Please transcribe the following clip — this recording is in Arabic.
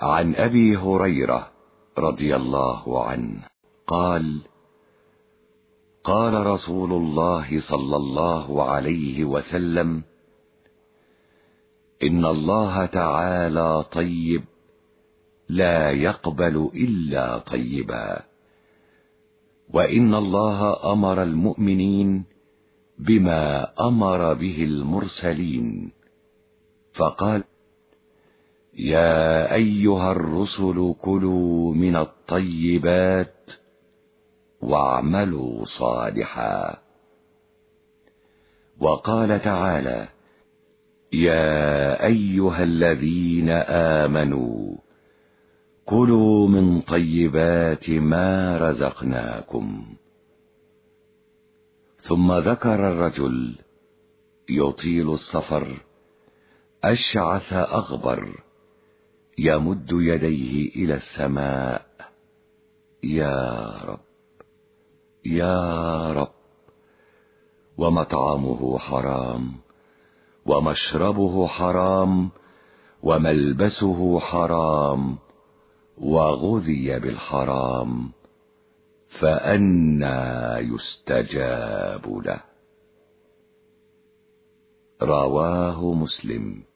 عن أبي هريرة رضي الله عنه قال قال رسول الله صلى الله عليه وسلم إن الله تعالى طيب لا يقبل إلا طيبا وإن الله أمر المؤمنين بما أمر به المرسلين فقال يا أيها الرسل كلوا من الطيبات واعملوا صالحا. وقال تعالى يا أيها الذين آمنوا كلوا من طيبات ما رزقناكم. ثم ذكر الرجل يطيل السفر أشعث أغبر يمد يديه إلى السماء. يا رب يا رب. ومطعمه حرام ومشربه حرام وملبسه حرام وغذي بالحرام فأنى يستجاب له. رواه مسلم.